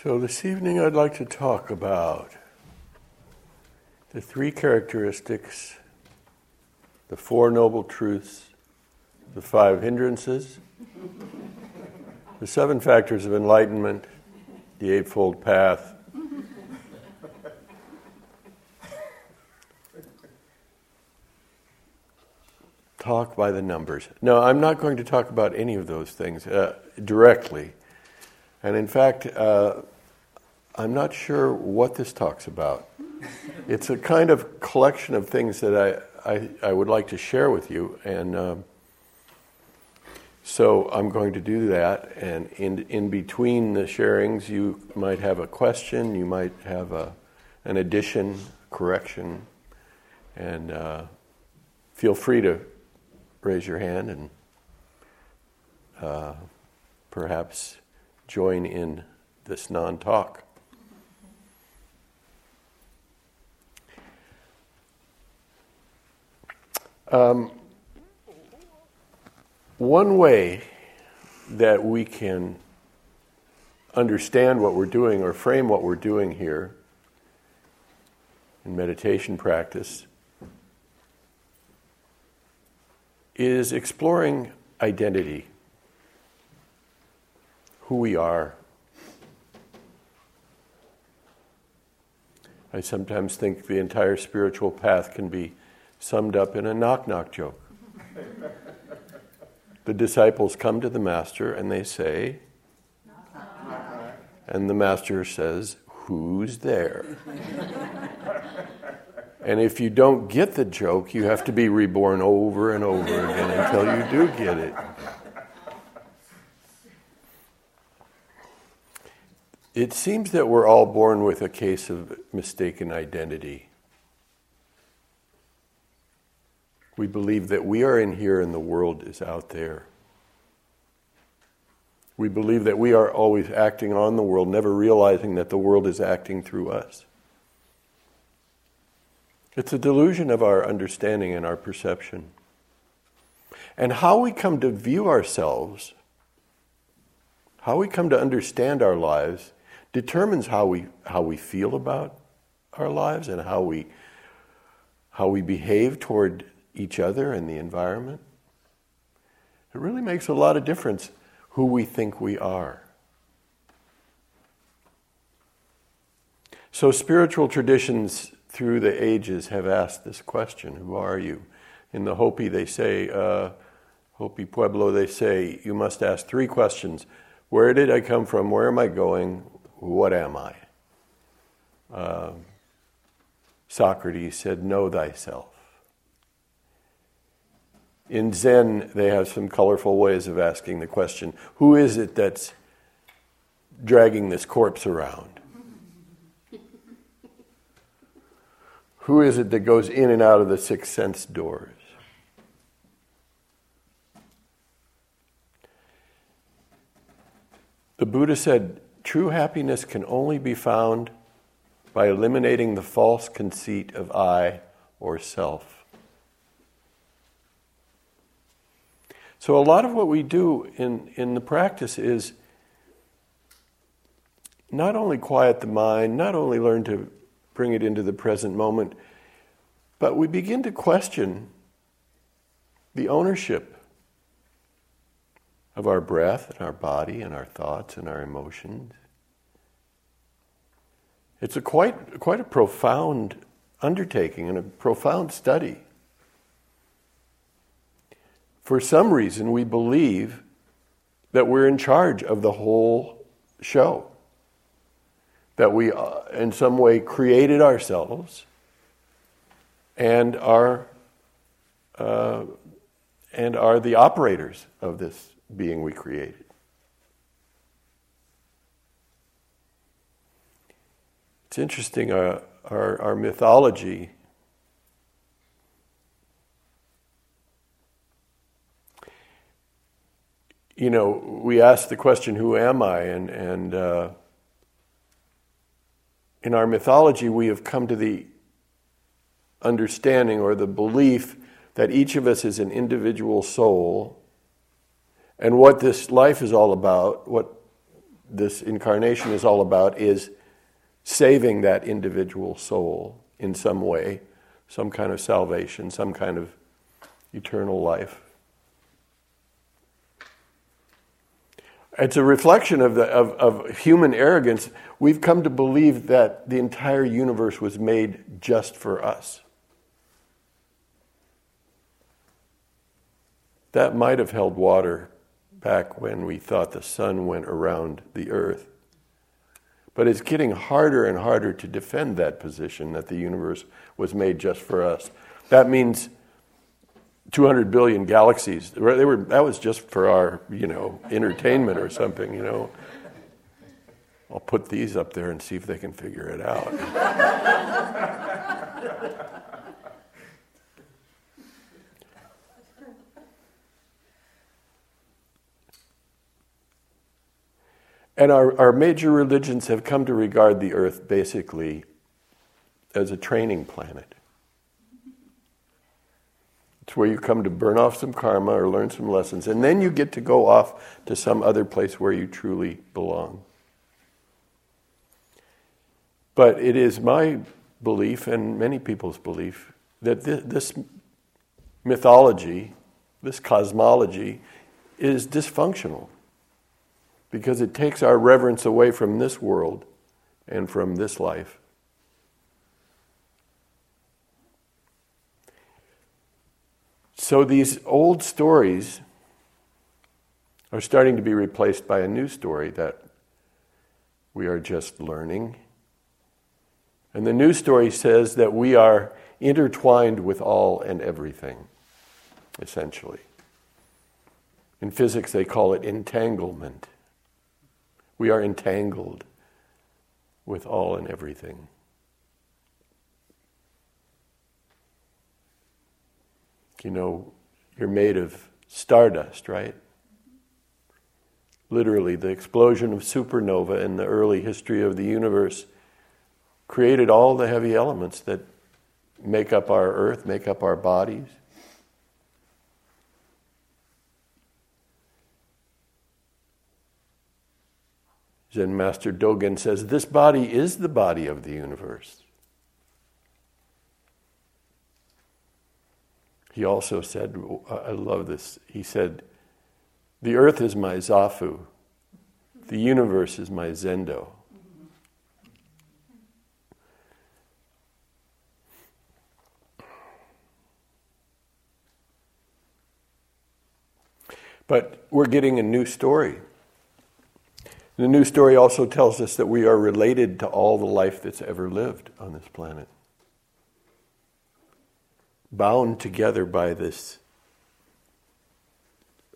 So, this evening I'd like to talk about the three characteristics, the Four Noble Truths, the five hindrances, the seven factors of enlightenment, the Eightfold Path. Talk by the numbers. No, I'm not going to talk about any of those things uh, directly. And in fact, uh, I'm not sure what this talks about. It's a kind of collection of things that I, I, I would like to share with you. And um, so I'm going to do that. And in, in between the sharings, you might have a question, you might have a, an addition, correction. And uh, feel free to raise your hand and uh, perhaps join in this non talk. Um, one way that we can understand what we're doing or frame what we're doing here in meditation practice is exploring identity, who we are. I sometimes think the entire spiritual path can be summed up in a knock knock joke. the disciples come to the master and they say, and the master says, Who's there? And if you don't get the joke, you have to be reborn over and over again until you do get it. It seems that we're all born with a case of mistaken identity. We believe that we are in here and the world is out there. We believe that we are always acting on the world, never realizing that the world is acting through us. It's a delusion of our understanding and our perception. And how we come to view ourselves, how we come to understand our lives, determines how we, how we feel about our lives and how we, how we behave toward each other and the environment. It really makes a lot of difference who we think we are. So, spiritual traditions through the ages have asked this question Who are you? In the Hopi, they say, uh, Hopi Pueblo, they say, you must ask three questions Where did I come from? Where am I going? What am I? Uh, Socrates said, Know thyself. In Zen, they have some colorful ways of asking the question Who is it that's dragging this corpse around? Who is it that goes in and out of the six sense doors? The Buddha said true happiness can only be found by eliminating the false conceit of I or self. So, a lot of what we do in, in the practice is not only quiet the mind, not only learn to bring it into the present moment. But we begin to question the ownership of our breath and our body and our thoughts and our emotions. It's a quite, quite a profound undertaking and a profound study. For some reason, we believe that we're in charge of the whole show that we, uh, in some way, created ourselves and are, uh, and are the operators of this being we created. It's interesting, uh, our, our mythology. You know, we ask the question, Who am I? And, and uh, in our mythology, we have come to the understanding or the belief that each of us is an individual soul, and what this life is all about, what this incarnation is all about is saving that individual soul in some way, some kind of salvation, some kind of eternal life. It's a reflection of, the, of, of human arrogance. We've come to believe that the entire universe was made just for us. That might have held water back when we thought the sun went around the earth. But it's getting harder and harder to defend that position that the universe was made just for us. That means 200 billion galaxies. They were, that was just for our, you know, entertainment or something, you know. I'll put these up there and see if they can figure it out. and our, our major religions have come to regard the earth basically as a training planet. It's where you come to burn off some karma or learn some lessons, and then you get to go off to some other place where you truly belong. But it is my belief, and many people's belief, that this mythology, this cosmology, is dysfunctional because it takes our reverence away from this world and from this life So these old stories are starting to be replaced by a new story that we are just learning. And the new story says that we are intertwined with all and everything, essentially. In physics, they call it entanglement. We are entangled with all and everything. you know, you're made of stardust, right? Literally, the explosion of supernova in the early history of the universe created all the heavy elements that make up our earth, make up our bodies. Zen Master Dogen says, This body is the body of the universe. He also said, I love this, he said, The earth is my Zafu, the universe is my Zendo. But we're getting a new story. The new story also tells us that we are related to all the life that's ever lived on this planet bound together by this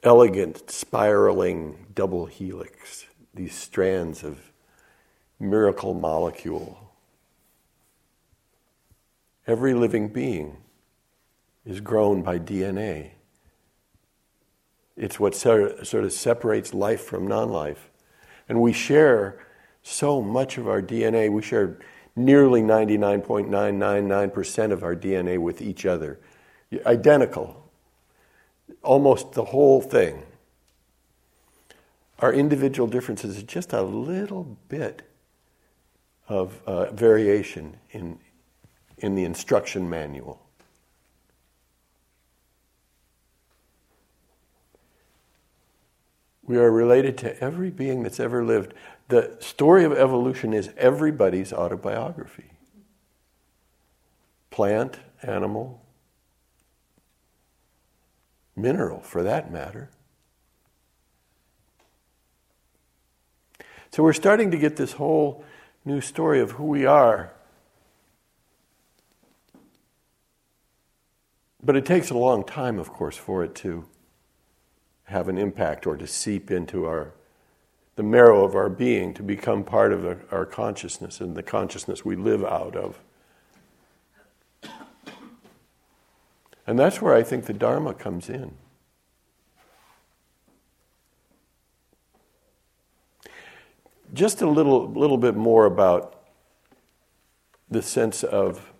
elegant, spiraling double helix, these strands of miracle molecule. Every living being is grown by DNA. It's what sort of separates life from non life. And we share so much of our DNA. We share nearly 99.999% of our DNA with each other. Identical. Almost the whole thing. Our individual differences is just a little bit of uh, variation in, in the instruction manual. We are related to every being that's ever lived. The story of evolution is everybody's autobiography plant, animal, mineral for that matter. So we're starting to get this whole new story of who we are. But it takes a long time, of course, for it to have an impact or to seep into our the marrow of our being to become part of our consciousness and the consciousness we live out of. And that's where I think the Dharma comes in. Just a little, little bit more about the sense of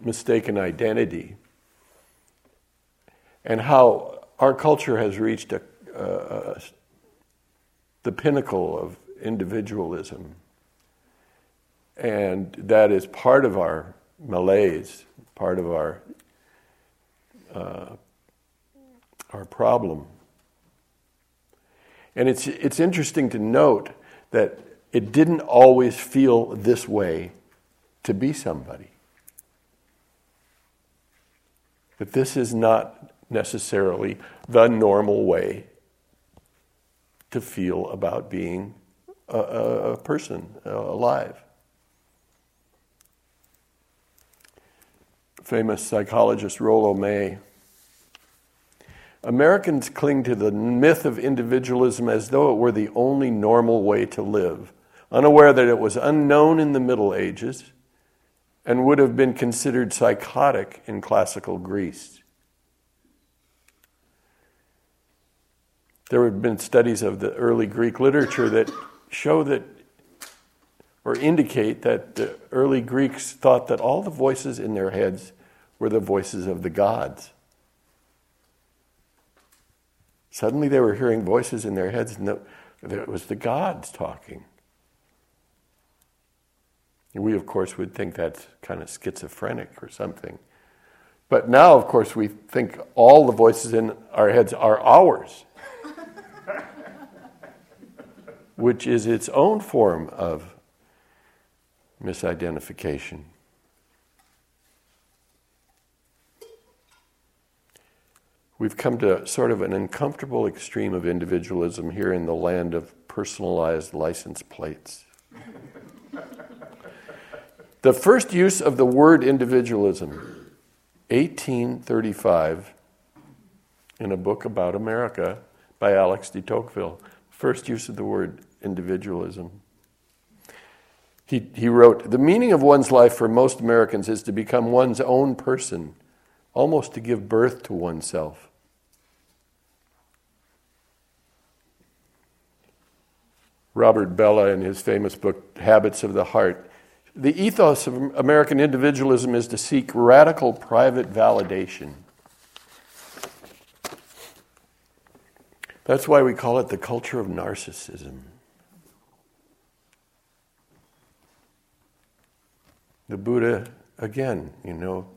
mistaken identity and how our culture has reached a, a, the pinnacle of individualism. And that is part of our malaise, part of our, uh, our problem. And it's, it's interesting to note that it didn't always feel this way to be somebody. But this is not necessarily the normal way to feel about being a, a person uh, alive. Famous psychologist Rollo May. Americans cling to the myth of individualism as though it were the only normal way to live, unaware that it was unknown in the Middle Ages and would have been considered psychotic in classical Greece. There have been studies of the early Greek literature that show that or indicate that the early Greeks thought that all the voices in their heads were the voices of the gods. Suddenly they were hearing voices in their heads, and it was the gods talking. We, of course, would think that's kind of schizophrenic or something. But now, of course, we think all the voices in our heads are ours which is its own form of misidentification. We've come to sort of an uncomfortable extreme of individualism here in the land of personalized license plates. the first use of the word individualism, 1835, in a book about America by Alex de Tocqueville. First use of the word individualism. He, he wrote The meaning of one's life for most Americans is to become one's own person, almost to give birth to oneself. Robert Bellah, in his famous book, Habits of the Heart, the ethos of American individualism is to seek radical private validation. That's why we call it the culture of narcissism. The Buddha, again, you know,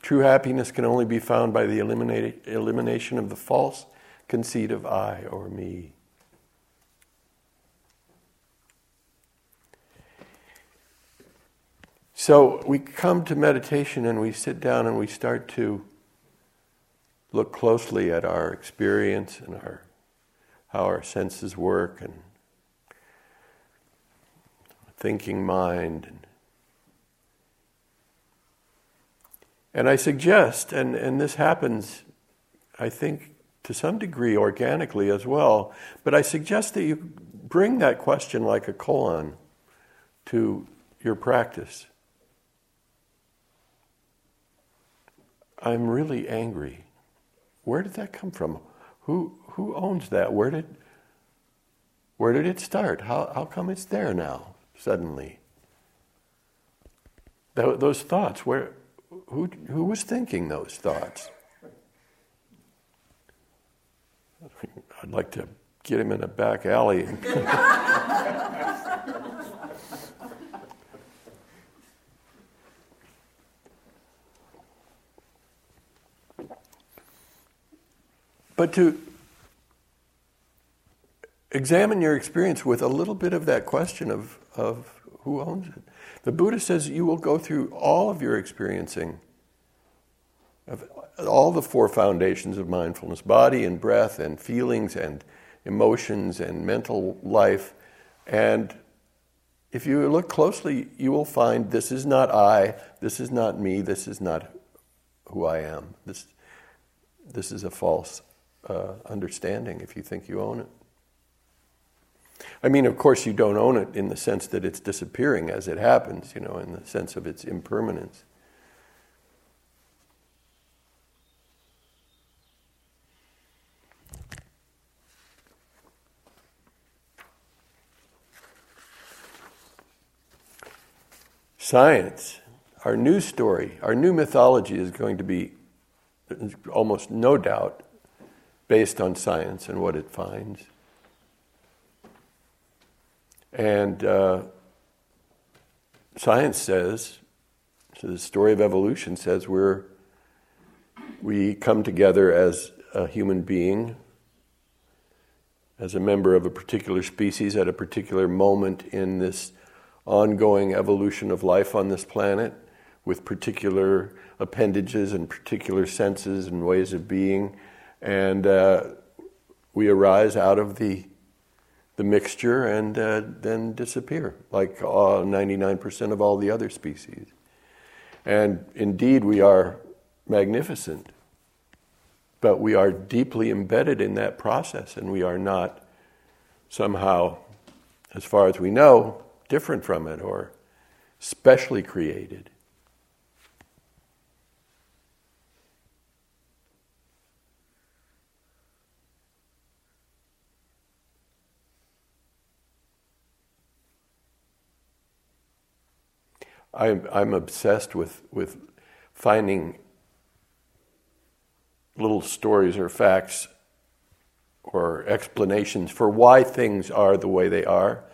true happiness can only be found by the elimination of the false conceit of I or me. So we come to meditation and we sit down and we start to look closely at our experience and our how our senses work and thinking mind and And I suggest, and, and this happens, I think, to some degree organically as well, but I suggest that you bring that question like a colon to your practice. I'm really angry. Where did that come from? Who, who owns that? Where did, where did it start? How, how come it's there now, suddenly? Th- those thoughts, where, who, who was thinking those thoughts? I'd like to get him in a back alley. but to examine your experience with a little bit of that question of, of who owns it. The Buddha says you will go through all of your experiencing of all the four foundations of mindfulness body and breath and feelings and emotions and mental life. And if you look closely, you will find this is not I, this is not me, this is not who I am. This, this is a false uh, understanding if you think you own it. I mean, of course, you don't own it in the sense that it's disappearing as it happens, you know, in the sense of its impermanence. Science, our new story, our new mythology is going to be almost no doubt based on science and what it finds. And uh, science says, so the story of evolution says we're we come together as a human being, as a member of a particular species at a particular moment in this ongoing evolution of life on this planet, with particular appendages and particular senses and ways of being, and uh, we arise out of the the mixture and uh, then disappear, like uh, 99% of all the other species. And indeed, we are magnificent, but we are deeply embedded in that process, and we are not somehow, as far as we know, different from it or specially created. I'm, I'm obsessed with, with finding little stories or facts or explanations for why things are the way they are.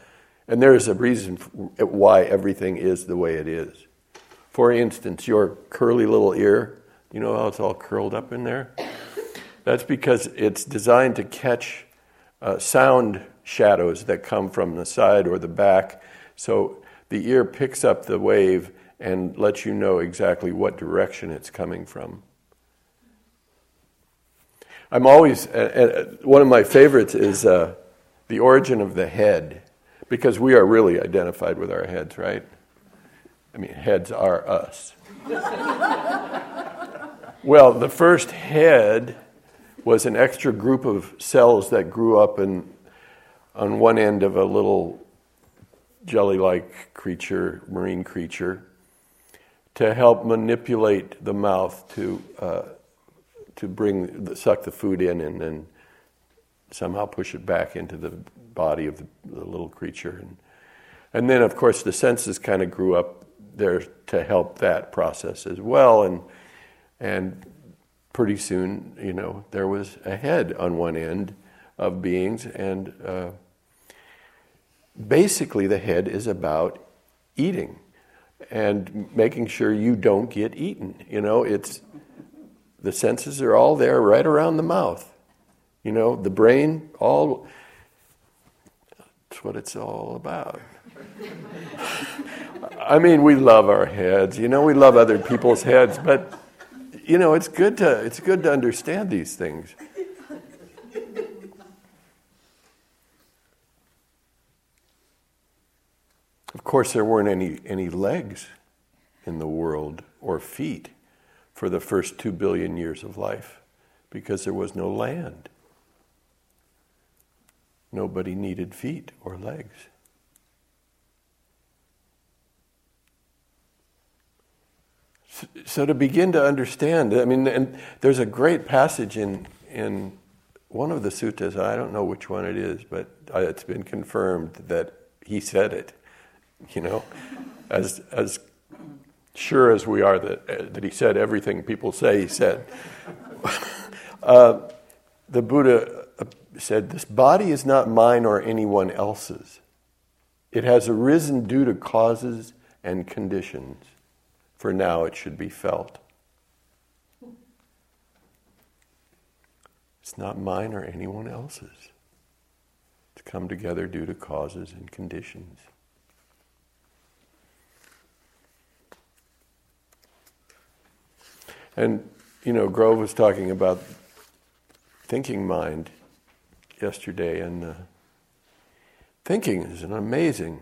And there is a reason why everything is the way it is. For instance, your curly little ear, you know how it's all curled up in there? That's because it's designed to catch uh, sound shadows that come from the side or the back. So the ear picks up the wave and lets you know exactly what direction it's coming from. I'm always, uh, uh, one of my favorites is uh, the origin of the head, because we are really identified with our heads, right? I mean, heads are us. well, the first head was an extra group of cells that grew up in, on one end of a little jelly like creature, marine creature, to help manipulate the mouth to, uh, to bring suck the food in and then somehow push it back into the body of the, the little creature. And, and then, of course, the senses kind of grew up there to help that process as well. And, and pretty soon, you know, there was a head on one end of beings, and uh, basically the head is about eating and making sure you don't get eaten. You know, it's the senses are all there right around the mouth. You know, the brain, all that's what it's all about. I mean, we love our heads. You know, we love other people's heads, but you know, it's good to it's good to understand these things. Of course, there weren't any, any legs in the world or feet for the first two billion years of life because there was no land. Nobody needed feet or legs. So, to begin to understand, I mean, and there's a great passage in, in one of the suttas, I don't know which one it is, but uh, it's been confirmed that he said it you know, as, as sure as we are that, that he said everything people say he said. uh, the Buddha uh, said, This body is not mine or anyone else's. It has arisen due to causes and conditions. For now it should be felt. It's not mine or anyone else's. It's come together due to causes and conditions. And, you know, Grove was talking about thinking mind yesterday, and uh, thinking is an amazing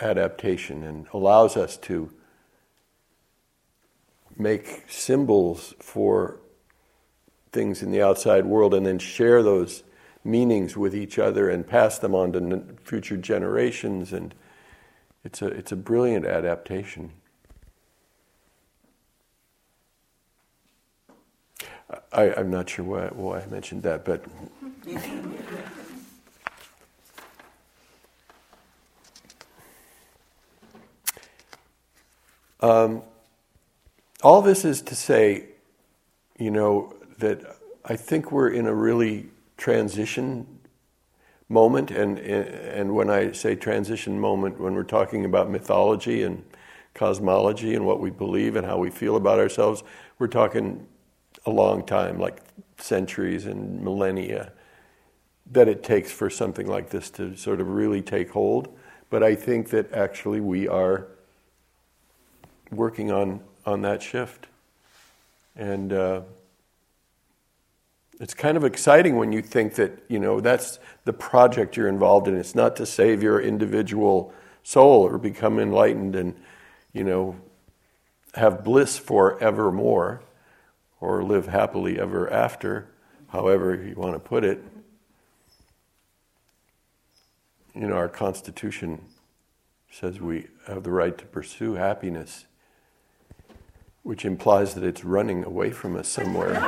adaptation and allows us to make symbols for things in the outside world and then share those meanings with each other and pass them on to future generations. And it's a it's a brilliant adaptation I, am not sure why, why I mentioned that, but. um, all this is to say, you know, that I think we're in a really transition moment, and and when I say transition moment, when we're talking about mythology and cosmology and what we believe and how we feel about ourselves, we're talking a long time, like centuries and millennia, that it takes for something like this to sort of really take hold. But I think that actually we are working on, on that shift. And uh, it's kind of exciting when you think that, you know, that's the project you're involved in. It's not to save your individual soul or become enlightened and, you know, have bliss forevermore or live happily ever after, however you want to put it. You know, our Constitution says we have the right to pursue happiness, which implies that it's running away from us somewhere.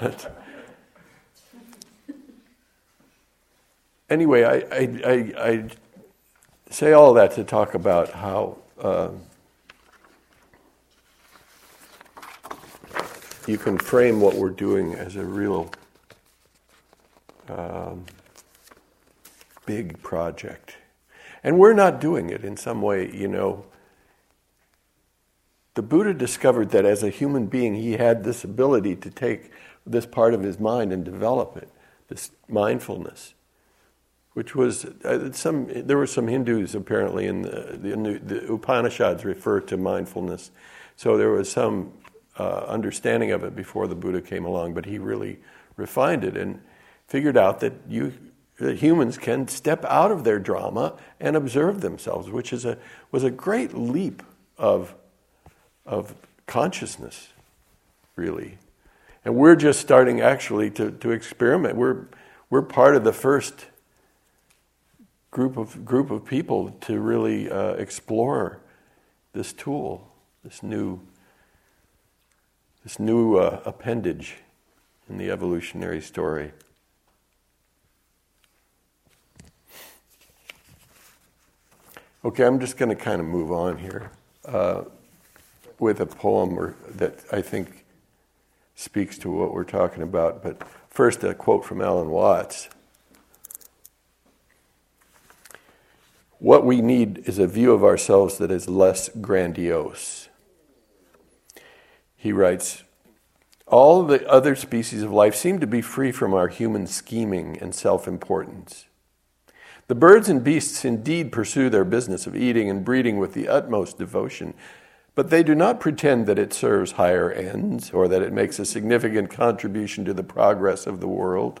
but, anyway, I, I, I, I, say all that to talk about how uh, you can frame what we're doing as a real um, big project. And we're not doing it in some way, you know. The Buddha discovered that as a human being, he had this ability to take this part of his mind and develop it, this mindfulness, which was uh, some. There were some Hindus apparently in the, the, the Upanishads refer to mindfulness, so there was some uh, understanding of it before the Buddha came along, but he really refined it and figured out that you that humans can step out of their drama and observe themselves, which is a was a great leap of of consciousness, really. And we're just starting actually to, to experiment. We're we're part of the first group of group of people to really uh, explore this tool, this new this new uh, appendage in the evolutionary story. Okay, I'm just going to kind of move on here uh, with a poem that I think speaks to what we're talking about. But first, a quote from Alan Watts. What we need is a view of ourselves that is less grandiose. He writes, All the other species of life seem to be free from our human scheming and self importance. The birds and beasts indeed pursue their business of eating and breeding with the utmost devotion, but they do not pretend that it serves higher ends or that it makes a significant contribution to the progress of the world.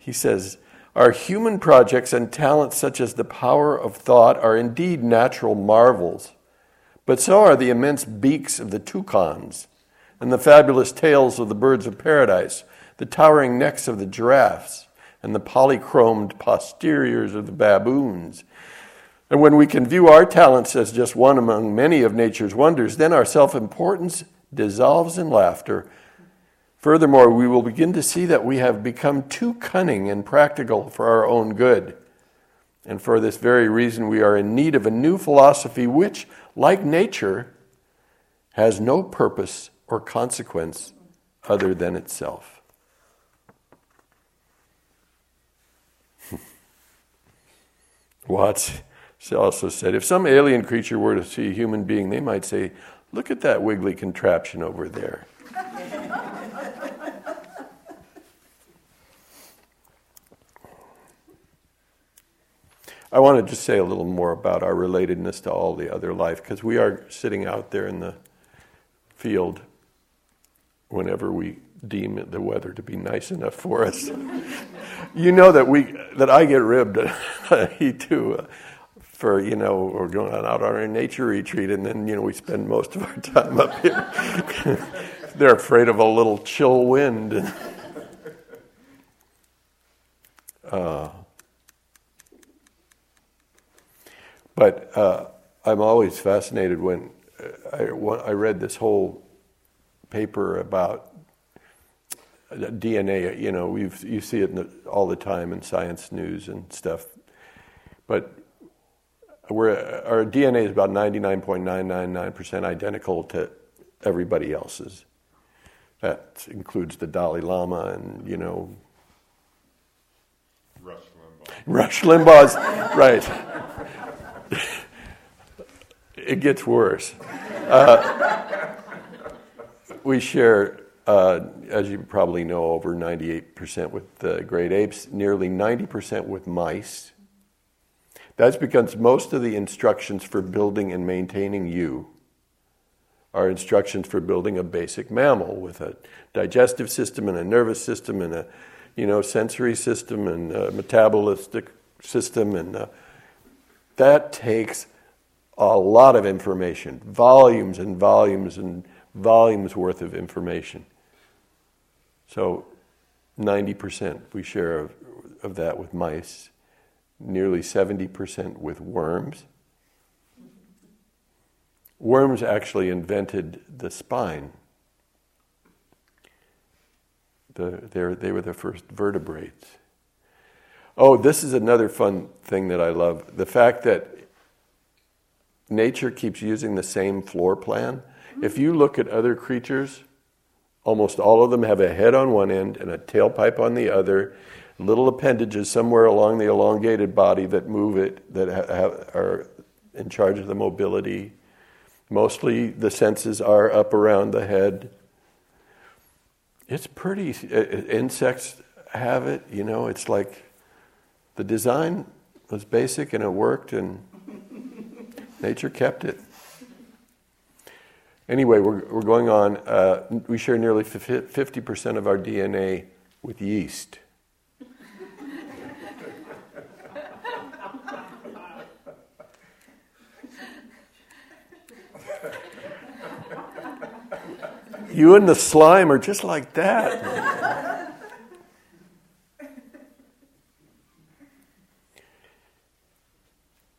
He says, Our human projects and talents, such as the power of thought, are indeed natural marvels but so are the immense beaks of the toucans, and the fabulous tails of the birds of paradise, the towering necks of the giraffes, and the polychromed posteriors of the baboons. And when we can view our talents as just one among many of nature's wonders, then our self importance dissolves in laughter. Furthermore, we will begin to see that we have become too cunning and practical for our own good. And for this very reason, we are in need of a new philosophy which, like nature, has no purpose or consequence other than itself. Watts also said if some alien creature were to see a human being, they might say, Look at that wiggly contraption over there. I want to just say a little more about our relatedness to all the other life because we are sitting out there in the field whenever we deem the weather to be nice enough for us. you know that we that I get ribbed, he too, uh, for you know we're going out on a nature retreat and then you know we spend most of our time up here. They're afraid of a little chill wind. Uh, But uh, I'm always fascinated when uh, I, I read this whole paper about DNA. You know, you see it the, all the time in science news and stuff. But our DNA is about 99.999% identical to everybody else's. That includes the Dalai Lama and, you know, Rush Limbaugh. Rush Limbaugh's, right. It gets worse. Uh, we share, uh, as you probably know, over 98% with the great apes, nearly 90% with mice. That's because most of the instructions for building and maintaining you are instructions for building a basic mammal with a digestive system and a nervous system and a you know sensory system and a metabolistic system and uh, that takes a lot of information volumes and volumes and volumes worth of information so 90% we share of, of that with mice nearly 70% with worms Worms actually invented the spine. The, they were the first vertebrates. Oh, this is another fun thing that I love. The fact that nature keeps using the same floor plan. If you look at other creatures, almost all of them have a head on one end and a tailpipe on the other, little appendages somewhere along the elongated body that move it, that have, are in charge of the mobility. Mostly the senses are up around the head. It's pretty, uh, uh, insects have it, you know, it's like the design was basic and it worked and nature kept it. Anyway, we're, we're going on. Uh, we share nearly 50% of our DNA with yeast. You and the slime are just like that.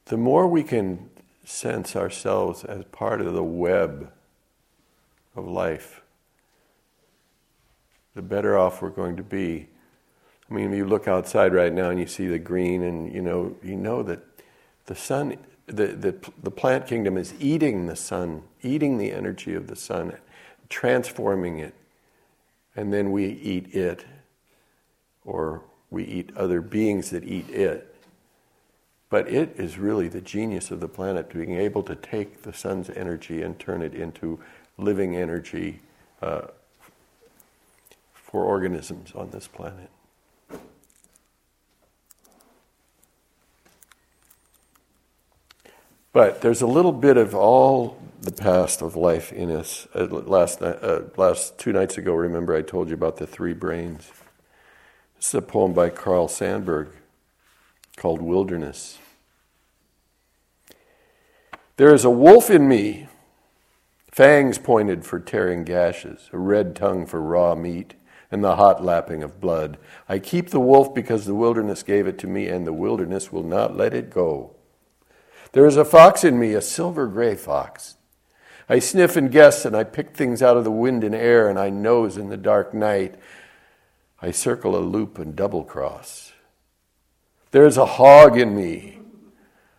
the more we can sense ourselves as part of the web of life, the better off we're going to be. I mean, you look outside right now and you see the green, and you know, you know that the sun, the, the, the plant kingdom is eating the sun, eating the energy of the sun transforming it, and then we eat it, or we eat other beings that eat it. But it is really the genius of the planet, to being able to take the sun's energy and turn it into living energy uh, for organisms on this planet. But there's a little bit of all the past of life in us. Uh, last, uh, last two nights ago, remember I told you about the three brains. This is a poem by Carl Sandburg called Wilderness. There is a wolf in me, fangs pointed for tearing gashes, a red tongue for raw meat, and the hot lapping of blood. I keep the wolf because the wilderness gave it to me, and the wilderness will not let it go. There is a fox in me, a silver gray fox. I sniff and guess, and I pick things out of the wind and air, and I nose in the dark night. I circle a loop and double cross. There's a hog in me,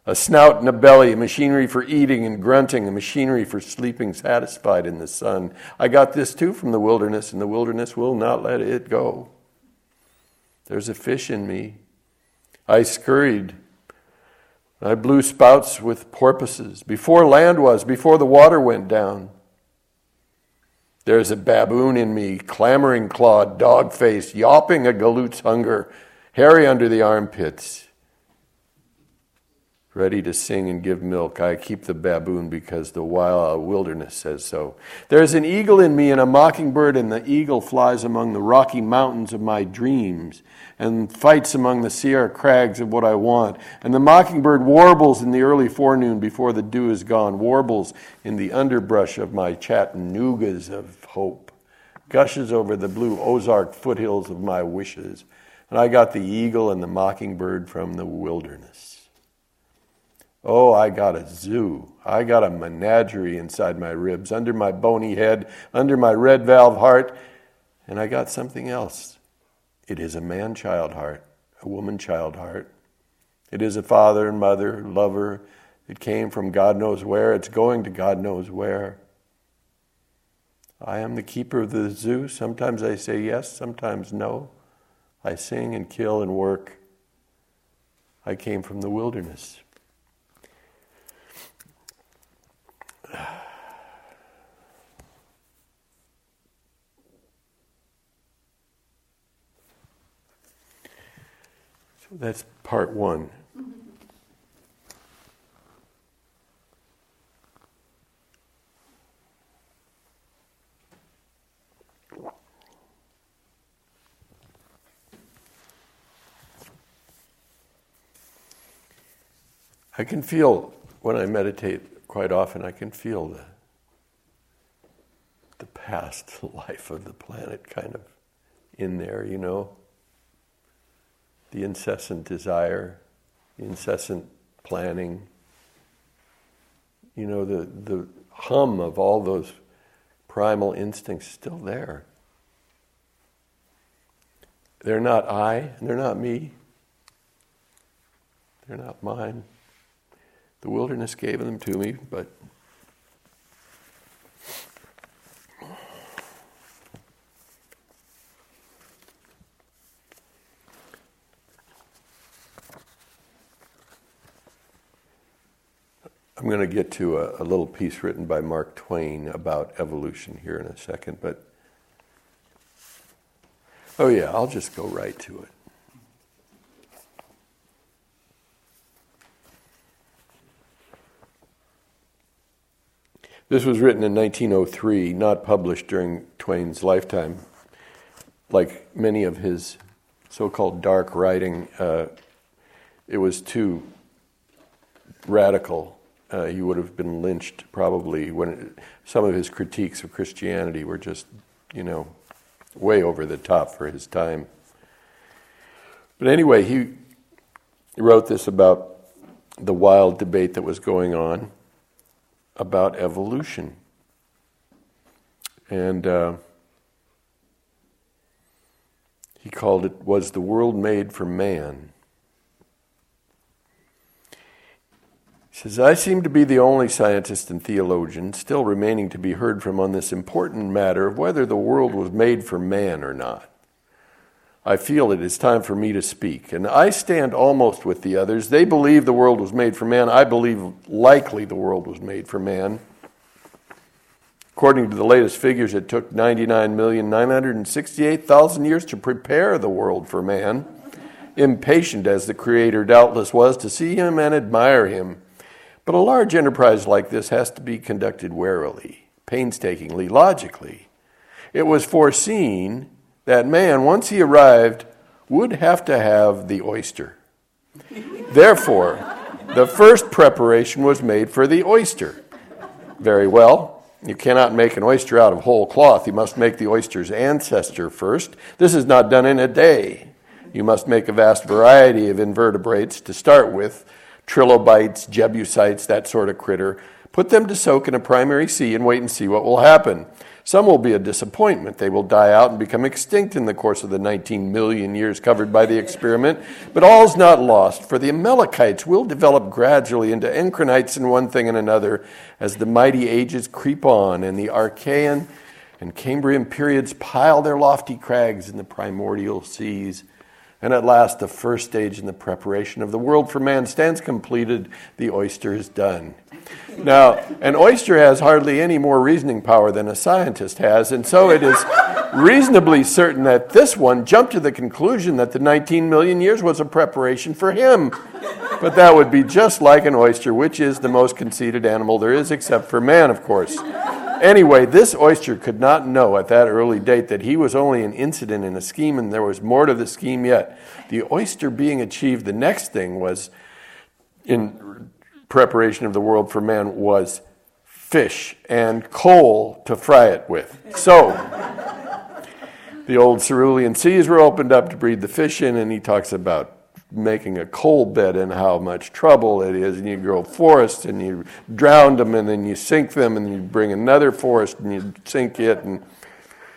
a snout and a belly, a machinery for eating and grunting, a machinery for sleeping satisfied in the sun. I got this too from the wilderness, and the wilderness will not let it go. There's a fish in me. I scurried I blew spouts with porpoises before land was, before the water went down. There's a baboon in me, clamoring clawed, dog faced, yawping a galoot's hunger, hairy under the armpits ready to sing and give milk. I keep the baboon because the wild wilderness says so. There's an eagle in me and a mockingbird, and the eagle flies among the rocky mountains of my dreams and fights among the Sierra crags of what I want. And the mockingbird warbles in the early forenoon before the dew is gone, warbles in the underbrush of my Chattanoogas of hope, gushes over the blue Ozark foothills of my wishes. And I got the eagle and the mockingbird from the wilderness. Oh, I got a zoo. I got a menagerie inside my ribs, under my bony head, under my red valve heart. And I got something else. It is a man child heart, a woman child heart. It is a father and mother, lover. It came from God knows where. It's going to God knows where. I am the keeper of the zoo. Sometimes I say yes, sometimes no. I sing and kill and work. I came from the wilderness. So that's part one. I can feel when I meditate quite often, I can feel the, the past life of the planet kind of in there, you know. The incessant desire, the incessant planning, you know, the, the hum of all those primal instincts still there. They're not I, and they're not me. They're not mine. The wilderness gave them to me, but I'm going to get to a, a, little piece written by Mark Twain about evolution here in a second, but oh, yeah, I'll just go right to it. This was written in 1903, not published during Twain's lifetime. Like many of his so called dark writing, uh, it was too radical. Uh, he would have been lynched probably when it, some of his critiques of Christianity were just, you know, way over the top for his time. But anyway, he wrote this about the wild debate that was going on about evolution. And uh, he called it, Was the World Made for Man? He says, I seem to be the only scientist and theologian still remaining to be heard from on this important matter of whether the world was made for man or not. I feel it is time for me to speak. And I stand almost with the others. They believe the world was made for man. I believe likely the world was made for man. According to the latest figures, it took 99,968,000 years to prepare the world for man. Impatient as the Creator doubtless was to see him and admire him. But a large enterprise like this has to be conducted warily, painstakingly, logically. It was foreseen that man, once he arrived, would have to have the oyster. Therefore, the first preparation was made for the oyster. Very well. You cannot make an oyster out of whole cloth. You must make the oyster's ancestor first. This is not done in a day. You must make a vast variety of invertebrates to start with trilobites, jebusites, that sort of critter. Put them to soak in a primary sea and wait and see what will happen. Some will be a disappointment. They will die out and become extinct in the course of the 19 million years covered by the experiment. But all's not lost, for the Amalekites will develop gradually into Encrinites in one thing and another as the mighty ages creep on and the Archean and Cambrian periods pile their lofty crags in the primordial seas. And at last, the first stage in the preparation of the world for man stands completed. The oyster is done. Now, an oyster has hardly any more reasoning power than a scientist has, and so it is reasonably certain that this one jumped to the conclusion that the 19 million years was a preparation for him. But that would be just like an oyster, which is the most conceited animal there is, except for man, of course. Anyway, this oyster could not know at that early date that he was only an incident in a scheme and there was more to the scheme yet. The oyster being achieved, the next thing was in preparation of the world for man was fish and coal to fry it with. So, the old Silurian seas were opened up to breed the fish in, and he talks about making a coal bed and how much trouble it is. And you grow forests and you drown them, and then you sink them, and you bring another forest and you sink it. And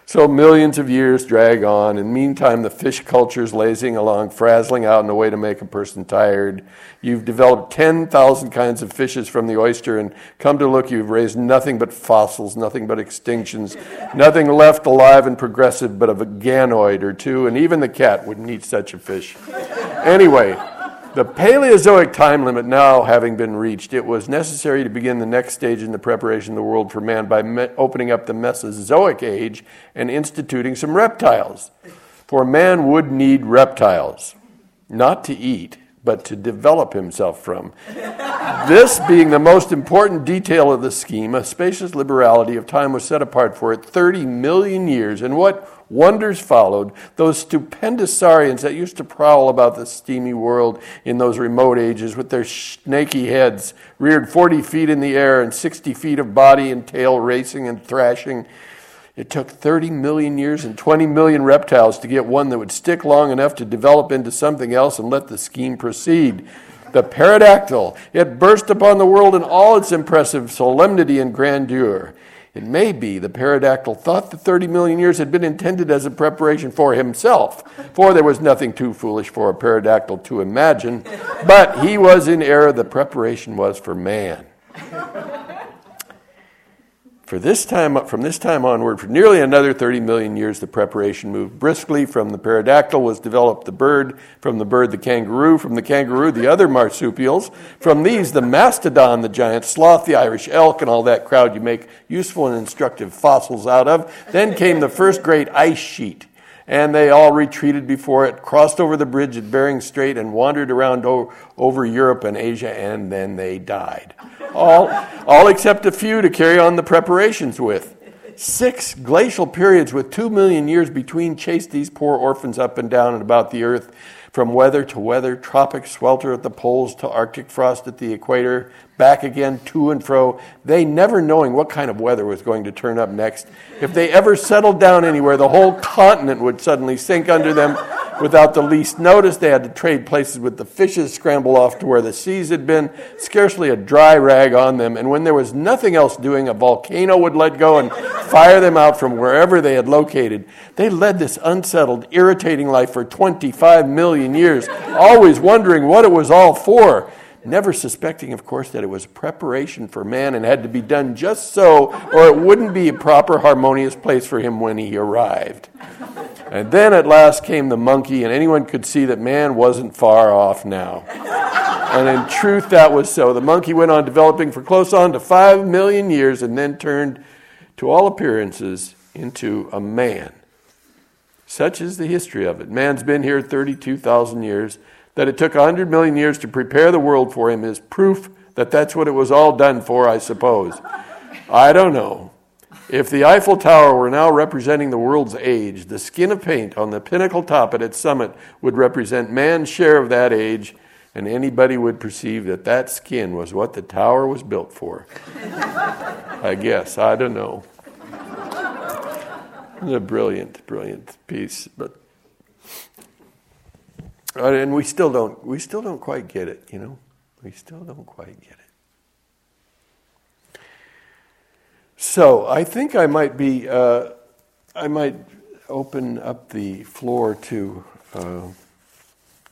So millions of years drag on, and meantime, the fish culture is lazing along, frazzling out in a way to make a person tired. You've developed 10,000 kinds of fishes from the oyster, and come to look, you've raised nothing but fossils, nothing but extinctions, nothing left alive and progressive but a ganoid or two, and even the cat wouldn't eat such a fish. Anyway, the Paleozoic time limit now having been reached, it was necessary to begin the next stage in the preparation of the world for man by me- opening up the Mesozoic age and instituting some reptiles. For man would need reptiles, not to eat, but to develop himself from. this being the most important detail of the scheme, a spacious liberality of time was set apart for it 30 million years. And what wonders followed? Those stupendous saurians that used to prowl about the steamy world in those remote ages with their snaky heads, reared 40 feet in the air and 60 feet of body and tail racing and thrashing it took 30 million years and 20 million reptiles to get one that would stick long enough to develop into something else and let the scheme proceed. The pterodactyl, it burst upon the world in all its impressive solemnity and grandeur. It may be the pterodactyl thought the 30 million years had been intended as a preparation for himself, for there was nothing too foolish for a pterodactyl to imagine, but he was in error. The preparation was for man. For this time, from this time onward, for nearly another 30 million years, the preparation moved briskly. From the pterodactyl was developed the bird, from the bird, the kangaroo, from the kangaroo, the other marsupials. From these, the mastodon, the giant sloth, the Irish elk, and all that crowd you make useful and instructive fossils out of. Then came the first great ice sheet and they all retreated before it, crossed over the bridge at Bering Strait, and wandered around o- over Europe and Asia, and then they died. All, all except a few to carry on the preparations with. Six glacial periods with two million years between chased these poor orphans up and down and about the earth, from weather to weather, tropic swelter at the poles to Arctic frost at the equator, back again to and fro, they never knowing what kind of weather was going to turn up next. If they ever settled down anywhere, the whole continent would suddenly sink under them without the least notice. They had to trade places with the fishes, scramble off to where the seas had been, scarcely a dry rag on them. And when there was nothing else doing, a volcano would let go and fire them out from wherever they had located. They led this unsettled, irritating life for 25 million years, always wondering what it was all for never suspecting, of course, that it was preparation for man and had to be done just so, or it wouldn't be a proper, harmonious place for him when he arrived. And then at last came the monkey, and anyone could see that man wasn't far off now. And in truth, that was so. The monkey went on developing for close on to five million years and then turned, to all appearances, into a man. Such is the history of it. Man's been here 32,000 years that it took 100 million years to prepare the world for him is proof that that's what it was all done for, I suppose. I don't know. If the Eiffel Tower were now representing the world's age, the skin of paint on the pinnacle top at its summit would represent man's share of that age, and anybody would perceive that that skin was what the tower was built for. I guess. I don't know. It's a brilliant, brilliant piece. But and we still don't we still don't quite get it, you know. We still don't quite get it. So I think I might be uh, I might open up the floor to uh,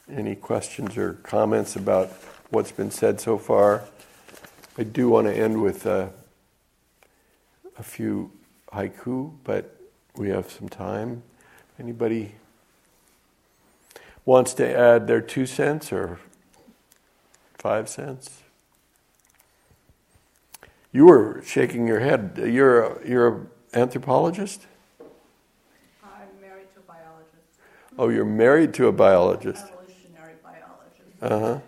any questions or comments about what's been said so far. I do want to end with uh, a few haiku, but we have some time. Anybody wants to add their two cents or five cents? You were shaking your head. You're a, you're an anthropologist? I'm married to a biologist. Oh, you're married to a biologist. Evolutionary biologist. Uh huh.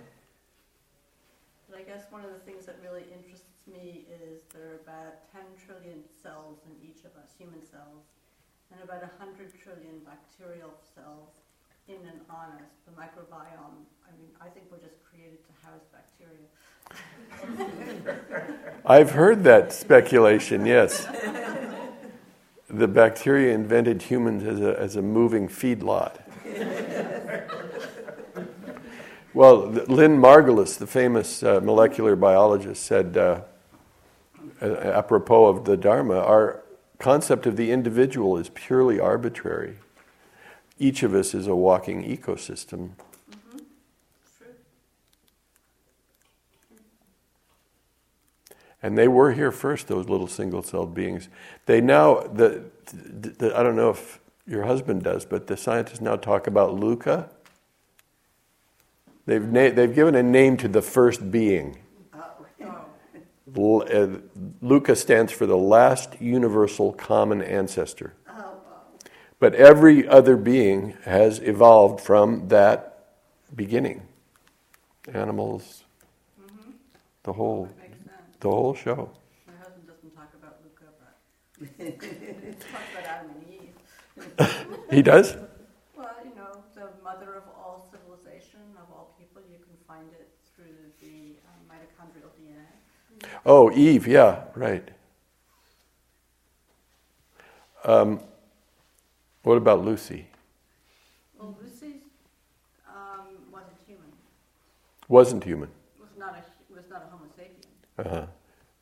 But I guess one of the things that really interests me is there are about 10 trillion cells in each of us, human cells, and about 100 trillion bacterial cells in and on us, the microbiome. I mean, I think we're just created to house bacteria. I've heard that speculation, yes. The bacteria invented humans as a, as a moving feedlot. well, Lynn Margulis, the famous uh, molecular biologist, said, uh, apropos of the Dharma, our concept of the individual is purely arbitrary. Each of us is a walking ecosystem. Mm-hmm. True. And they were here first, those little single celled beings. They now, the, the, I don't know if your husband does, but the scientists now talk about Luca. They've, na- they've given a name to the first being. L- uh, Luca stands for the last universal common ancestor. But every other being has evolved from that beginning. Animals, the whole. The whole show. My husband doesn't talk about Luca, but he talks about Adam and Eve. He does? Well, you know, the mother of all civilization, of all people, you can find it through the um, mitochondrial DNA. Oh, Eve, yeah, right. Um, what about Lucy? Well, Lucy um, wasn't human. Wasn't human. Was not a was not a Homo Uh-huh.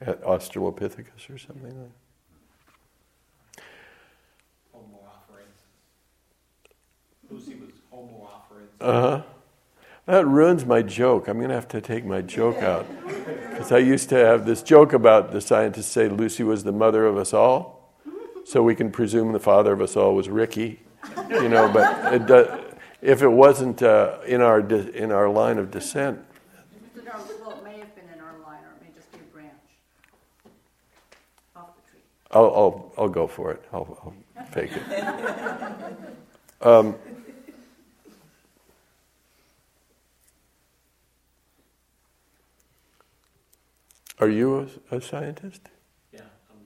At Australopithecus or something like Homo afarensis. Lucy was Homo. Uh huh. That ruins my joke. I'm going to have to take my joke out. Because I used to have this joke about the scientists say Lucy was the mother of us all. So we can presume the father of us all was Ricky. You know, but it do, if it wasn't uh, in, our in our line of descent, It's in our, well, it may have been in our line, or it may just be a branch off the tree. I'll, I'll, I'll go for it. I'll, I'll take it. Um, are you a, a scientist? Yeah, I'm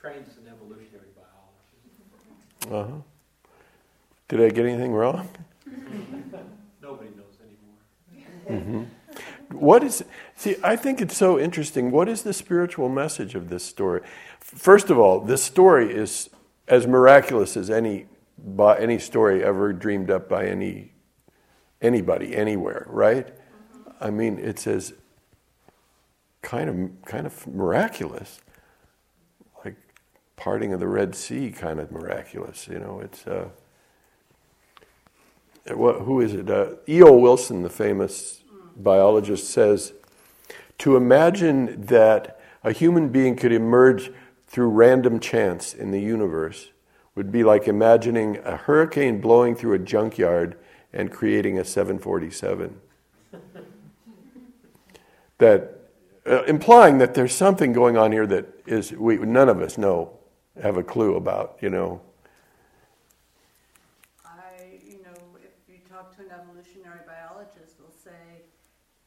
trained as an evolutionary biologist. Uh huh. Did I get anything wrong? Nobody knows anymore. Mm-hmm. What is, see, I think it's so interesting. What is the spiritual message of this story? First of all, this story is as miraculous as any, by any story ever dreamed up by any, anybody, anywhere, right? I mean, it's as kind of, kind of miraculous, like parting of the Red Sea kind of miraculous, you know, it's, uh, what, who is it? Uh, E.O. Wilson, the famous biologist, says to imagine that a human being could emerge through random chance in the universe would be like imagining a hurricane blowing through a junkyard and creating a 747. that uh, implying that there's something going on here that is we none of us know have a clue about, you know. I, you know, if you talk to an evolutionary biologist, they'll say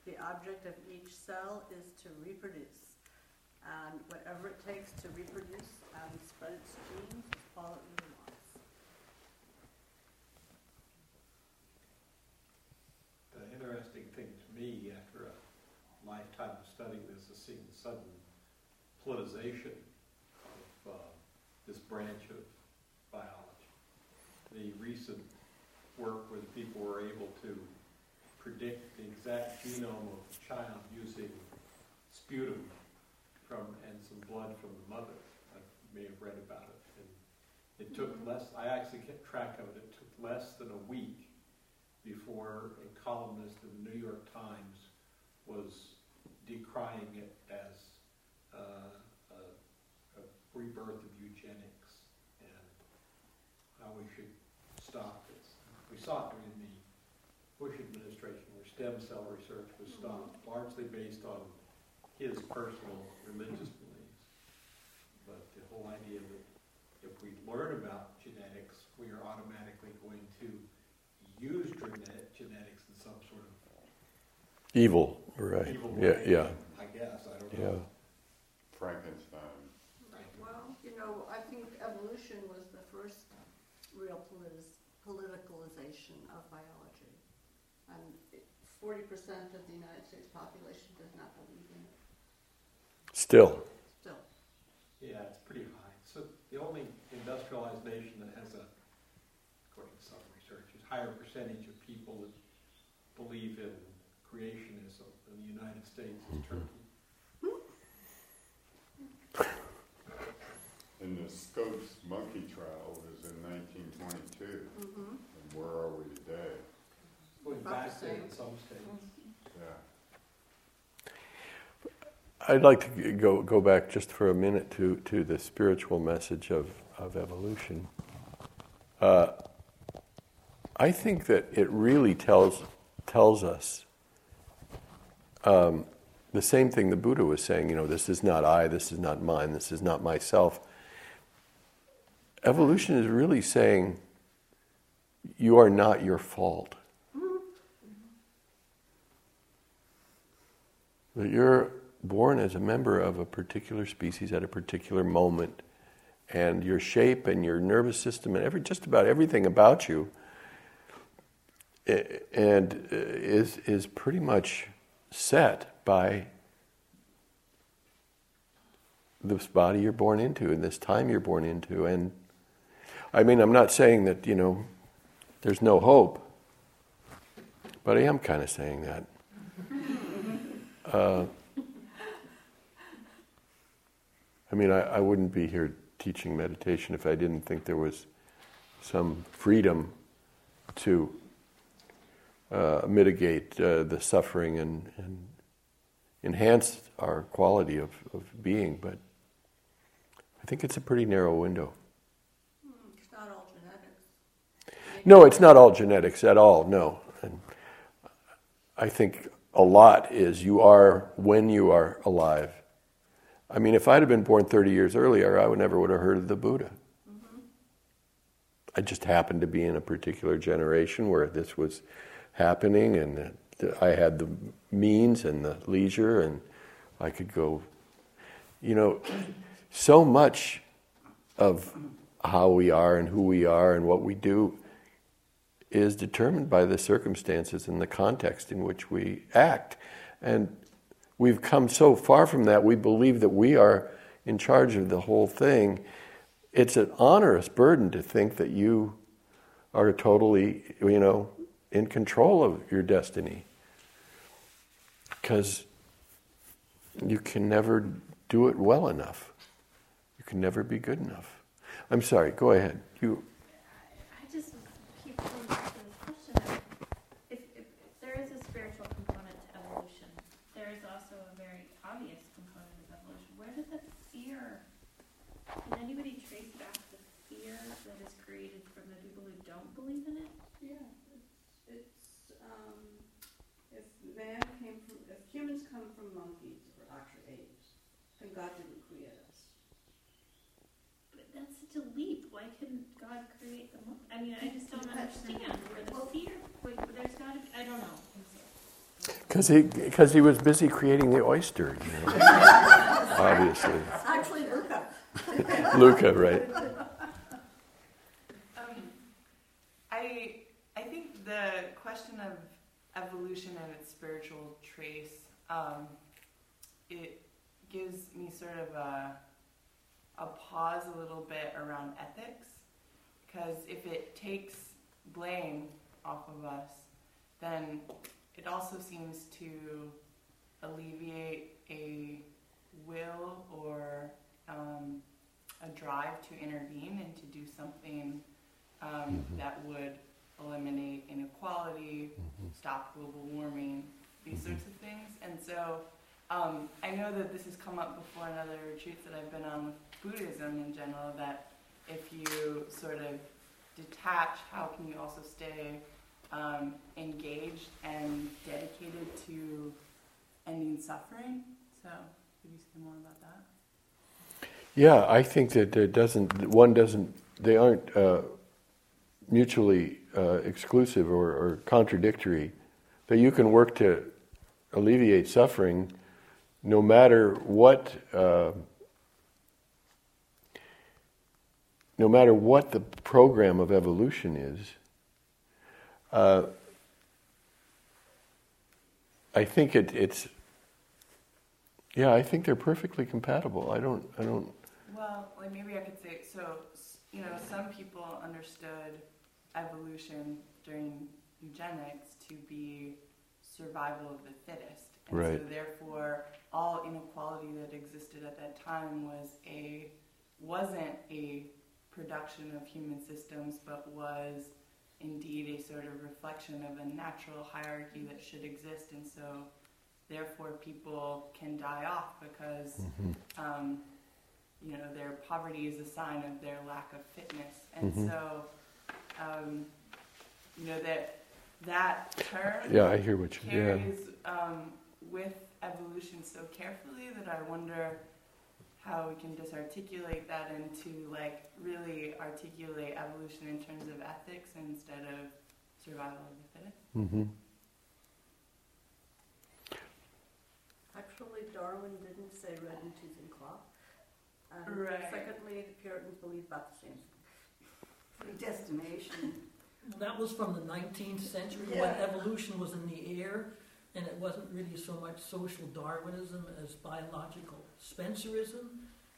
the object of each cell is to reproduce. And whatever it takes to reproduce and spread its genes is all it really wants. The interesting thing to me, after a lifetime of studying this, is seeing the sudden politicization of uh, this branch of biology. The recent work where the people were able to predict the exact genome of a child using sputum from and some blood from the mother. I may have read about it. And it took less. I actually kept track of it. It took less than a week before a columnist in the New York Times was decrying it as rebirth of eugenics and how we should stop this. We saw it during the Bush administration where stem cell research was mm-hmm. stopped, largely based on his personal religious beliefs. But the whole idea that if we learn about genetics, we are automatically going to use genetics in some sort of Evil, right? evil Yeah, way. yeah, I guess, I don't yeah. know. Frankenstein. 40% of the United States population does not believe in it. Still. Still. Yeah, it's pretty high. So the only industrialized nation that has a, according to some research, is higher percentage of people that believe in creationism than the United States is mm-hmm. Turkey. Hmm? In the Scopes monkey I'd like to go, go back just for a minute to, to the spiritual message of, of evolution. Uh, I think that it really tells, tells us um, the same thing the Buddha was saying you know, this is not I, this is not mine, this is not myself. Evolution is really saying you are not your fault. That you're born as a member of a particular species at a particular moment, and your shape and your nervous system and every just about everything about you, eh, and uh, is is pretty much set by this body you're born into and this time you're born into. And I mean, I'm not saying that you know there's no hope, but I am kind of saying that. Uh, I mean, I, I wouldn't be here teaching meditation if I didn't think there was some freedom to uh, mitigate uh, the suffering and, and enhance our quality of, of being. But I think it's a pretty narrow window. It's not all genetics. No, it's not all genetics at all, no. And I think a lot is you are when you are alive. I mean, if I'd have been born 30 years earlier, I would never would have heard of the Buddha. I just happened to be in a particular generation where this was happening, and I had the means and the leisure, and I could go. You know, so much of how we are and who we are and what we do is determined by the circumstances and the context in which we act. And we've come so far from that, we believe that we are in charge of the whole thing. It's an onerous burden to think that you are totally, you know, in control of your destiny. Because you can never do it well enough. You can never be good enough. I'm sorry, go ahead. You I just keep coming back to this question of if, if, if there is a spiritual component to evolution, there is also a very obvious component of evolution. Where did the fear, can anybody trace back the fear that is created from the people who don't believe in it? Yeah, it's, it's, um, if man came from, if humans come from monkeys or actually apes, then God didn't create us. But that's such a leap. Why couldn't God create the monk? I mean, I just don't understand where the fear, wait, there's gotta be, I don't know. Because he, because he was busy creating the oyster, you know. Obviously. Actually, Luca. Luca, right? Um, I I think the question of evolution and its spiritual trace, um, it gives me sort of a a pause a little bit around ethics, because if it takes blame off of us, then it also seems to alleviate a will or um, a drive to intervene and to do something um, that would eliminate inequality, stop global warming, these sorts of things. And so um, I know that this has come up before in other retreats that I've been on with Buddhism in general, that if you sort of detach, how can you also stay um, engaged and dedicated to ending suffering? So could you say more about that? Yeah, I think that it doesn't, one doesn't, they aren't uh, mutually uh, exclusive or, or contradictory. That you can work to alleviate suffering no matter what. Uh, no matter what the program of evolution is, uh, I think it, it's. Yeah, I think they're perfectly compatible. I don't. I don't. Well, like maybe I could say so. You know, some people understood evolution during eugenics to be survival of the fittest, and so Right. therefore all inequality that existed at that time was a wasn't a production of human systems, but was indeed a sort of reflection of a natural hierarchy that should exist, and so therefore people can die off because Mm-hmm. um, you know their poverty is a sign of their lack of fitness, and Mhm. so um, you know that that term Yeah, I hear what you. Yeah. carries um, with evolution so carefully that I wonder how we can disarticulate that into like really articulate evolution in terms of ethics instead of survival of the fittest. Mm-hmm. Actually, Darwin didn't say red in tooth and claw. And Right. secondly, the Puritans believed about the same predestination. That was from the 19th century when evolution was in the air, and it wasn't really so much social Darwinism as biological Spencerism.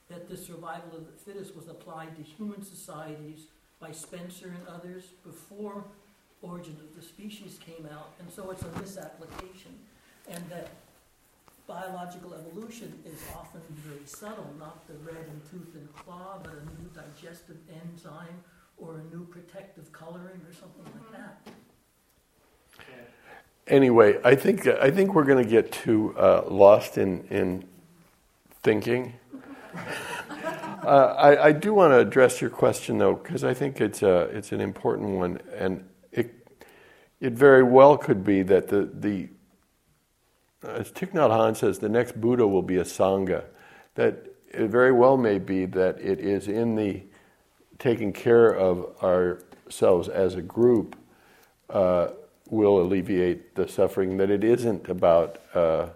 That the survival of the fittest was applied to human societies by Spencer and others before Origin of the Species came out, and so it's a misapplication. And that biological evolution is often very subtle, not the red and tooth and claw, but a new digestive enzyme or a new protective coloring or something like mm-hmm. that. Anyway, I think I think we're going to get too uh, lost in in thinking. uh, I, I do want to address your question though, because I think it's a it's an important one, and it it very well could be that the the as Thich Nhat Hanh says, the next Buddha will be a sangha. That it very well may be that it is in the taking care of ourselves as a group uh, will alleviate the suffering. That it isn't about uh,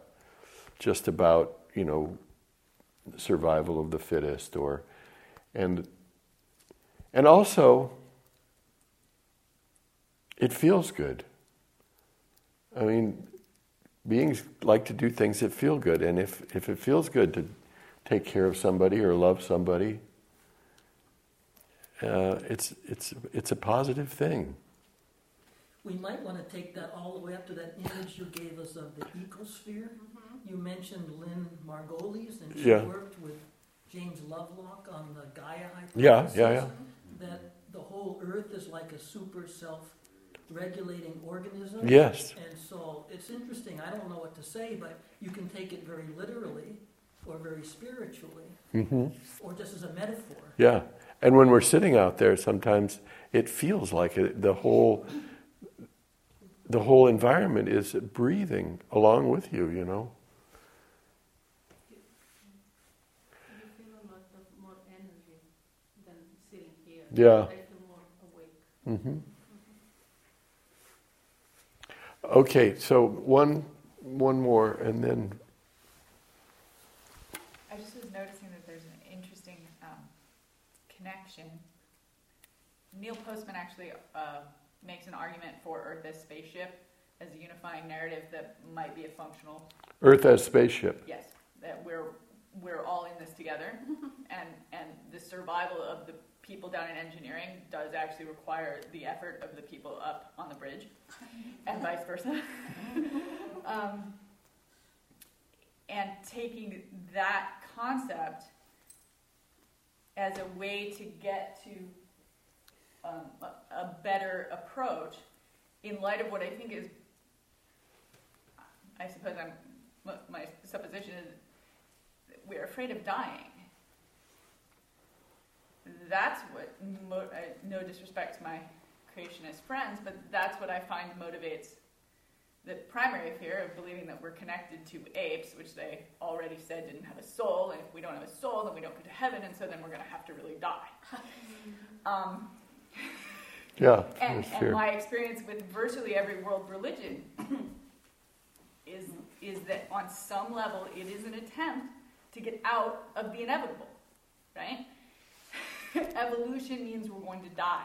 just about you know survival of the fittest, or and and also it feels good. I mean, beings like to do things that feel good, and if if it feels good to take care of somebody or love somebody, uh, it's it's it's a positive thing. We might want to take that all the way up to that image you gave us of the ecosphere. You mentioned Lynn Margulis, and she Yeah. worked with James Lovelock on the Gaia hypothesis. Yeah, yeah, yeah. That the whole Earth is like a super self-regulating organism. Yes. And so it's interesting. I don't know what to say, but you can take it very literally, or very spiritually, hmm or just as a metaphor. Yeah, and when we're sitting out there, sometimes it feels like it, the whole the whole environment is breathing along with you. You know. Yeah. I feel more awake. hmm Okay, so one one more, and then I just was noticing that there's an interesting um, connection. Neil Postman actually uh, makes an argument for Earth as spaceship as a unifying narrative that might be a functional. Earth as spaceship. yes that we're we're all in this together. And and the survival of the people down in engineering does actually require the effort of the people up on the bridge and vice versa. Um, and taking that concept as a way to get to um, a, better approach in light of what I think is I suppose I'm my supposition is we're afraid of dying. That's what, mo- uh, no disrespect to my creationist friends, but that's what I find motivates the primary fear of believing that we're connected to apes, which they already said didn't have a soul, and if we don't have a soul, then we don't go to heaven, and so then we're going to have to really die. Um, Yeah, and, and my experience with virtually every world religion is is that on some level it is an attempt to get out of the inevitable, right? Evolution means we're going to die.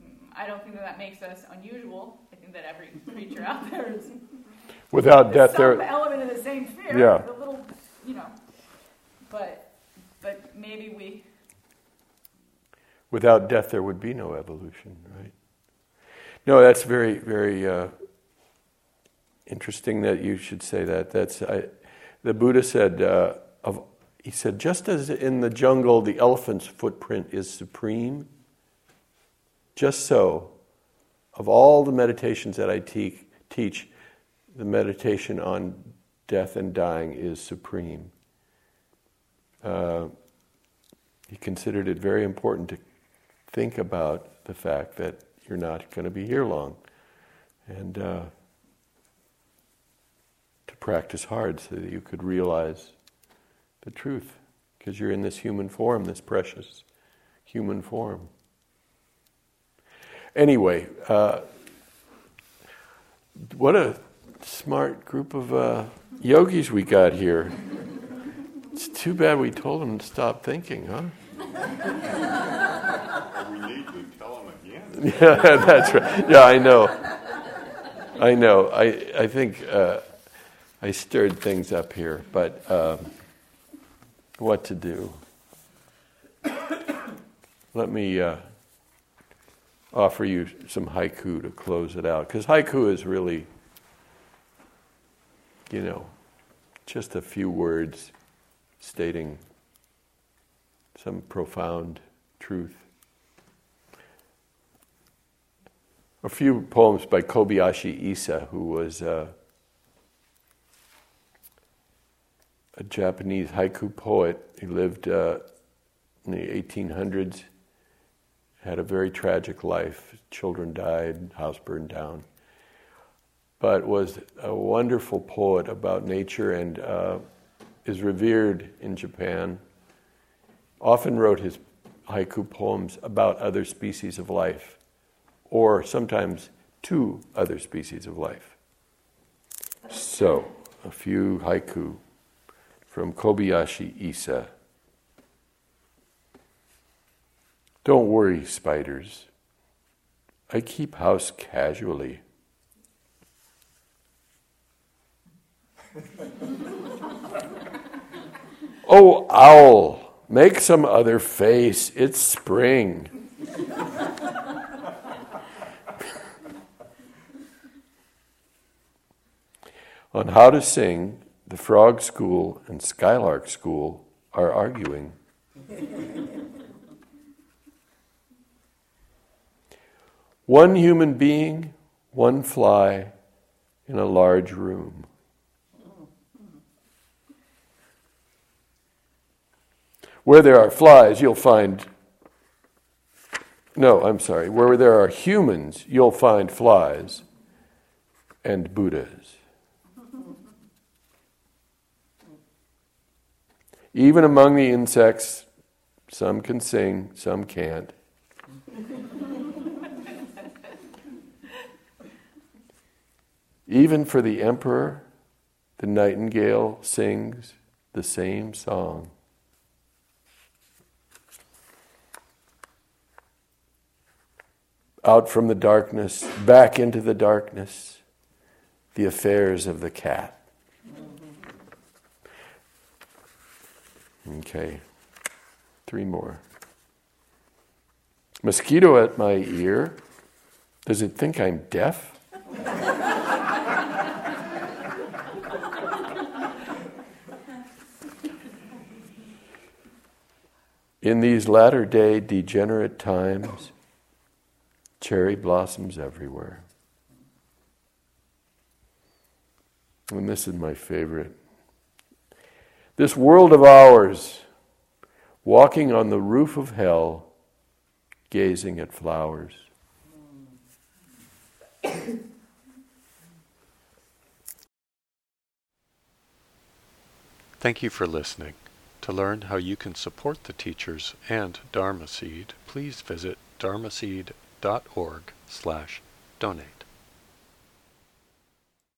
Mm, I don't think that that makes us unusual. I think that every creature out there is Without death, some there. element of the same fear. Yeah. A little, you know, but but maybe we Without death, there would be no evolution, right? No, that's very, very uh, interesting that you should say that. That's I, the Buddha said uh, of he said, just as in the jungle the elephant's footprint is supreme, just so, of all the meditations that I te- teach, the meditation on death and dying is supreme. Uh, he considered it very important to think about the fact that you're not going to be here long. And uh, to practice hard so that you could realize the truth, because you're in this human form, this precious human form. Anyway, uh, what a smart group of uh, yogis we got here. It's too bad we told them to stop thinking, huh? We need to tell them again. Yeah, that's right. Yeah, I know. I know. I I think uh, I stirred things up here, but um, what to do? Let me uh, offer you some haiku to close it out, because haiku is really, you know, just a few words stating some profound truth. A few poems by Kobayashi Isa, who was uh, a Japanese haiku poet. He lived uh, in the 1800s, had a very tragic life. Children died, house burned down. But was a wonderful poet about nature and uh, is revered in Japan. Often wrote his haiku poems about other species of life or sometimes two other species of life. So, a few haiku from Kobayashi Isa. Don't worry, spiders. I keep house casually. oh, owl, make some other face. It's spring. On how to sing, the Frog School and Skylark School are arguing. one human being, one fly in a large room. Where there are flies, you'll find. No, I'm sorry. Where there are humans, you'll find flies and Buddhas. Even among the insects, some can sing, some can't. Even for the emperor, the nightingale sings the same song. Out from the darkness, back into the darkness, the affairs of the cat. Okay, three more. Mosquito at my ear. Does it think I'm deaf? In these latter day degenerate times, cherry blossoms everywhere. And this is my favorite. This world of ours, walking on the roof of hell, gazing at flowers. Thank you for listening. To learn how you can support the teachers and Dharma Seed, please visit dharmaseed.org slash donate.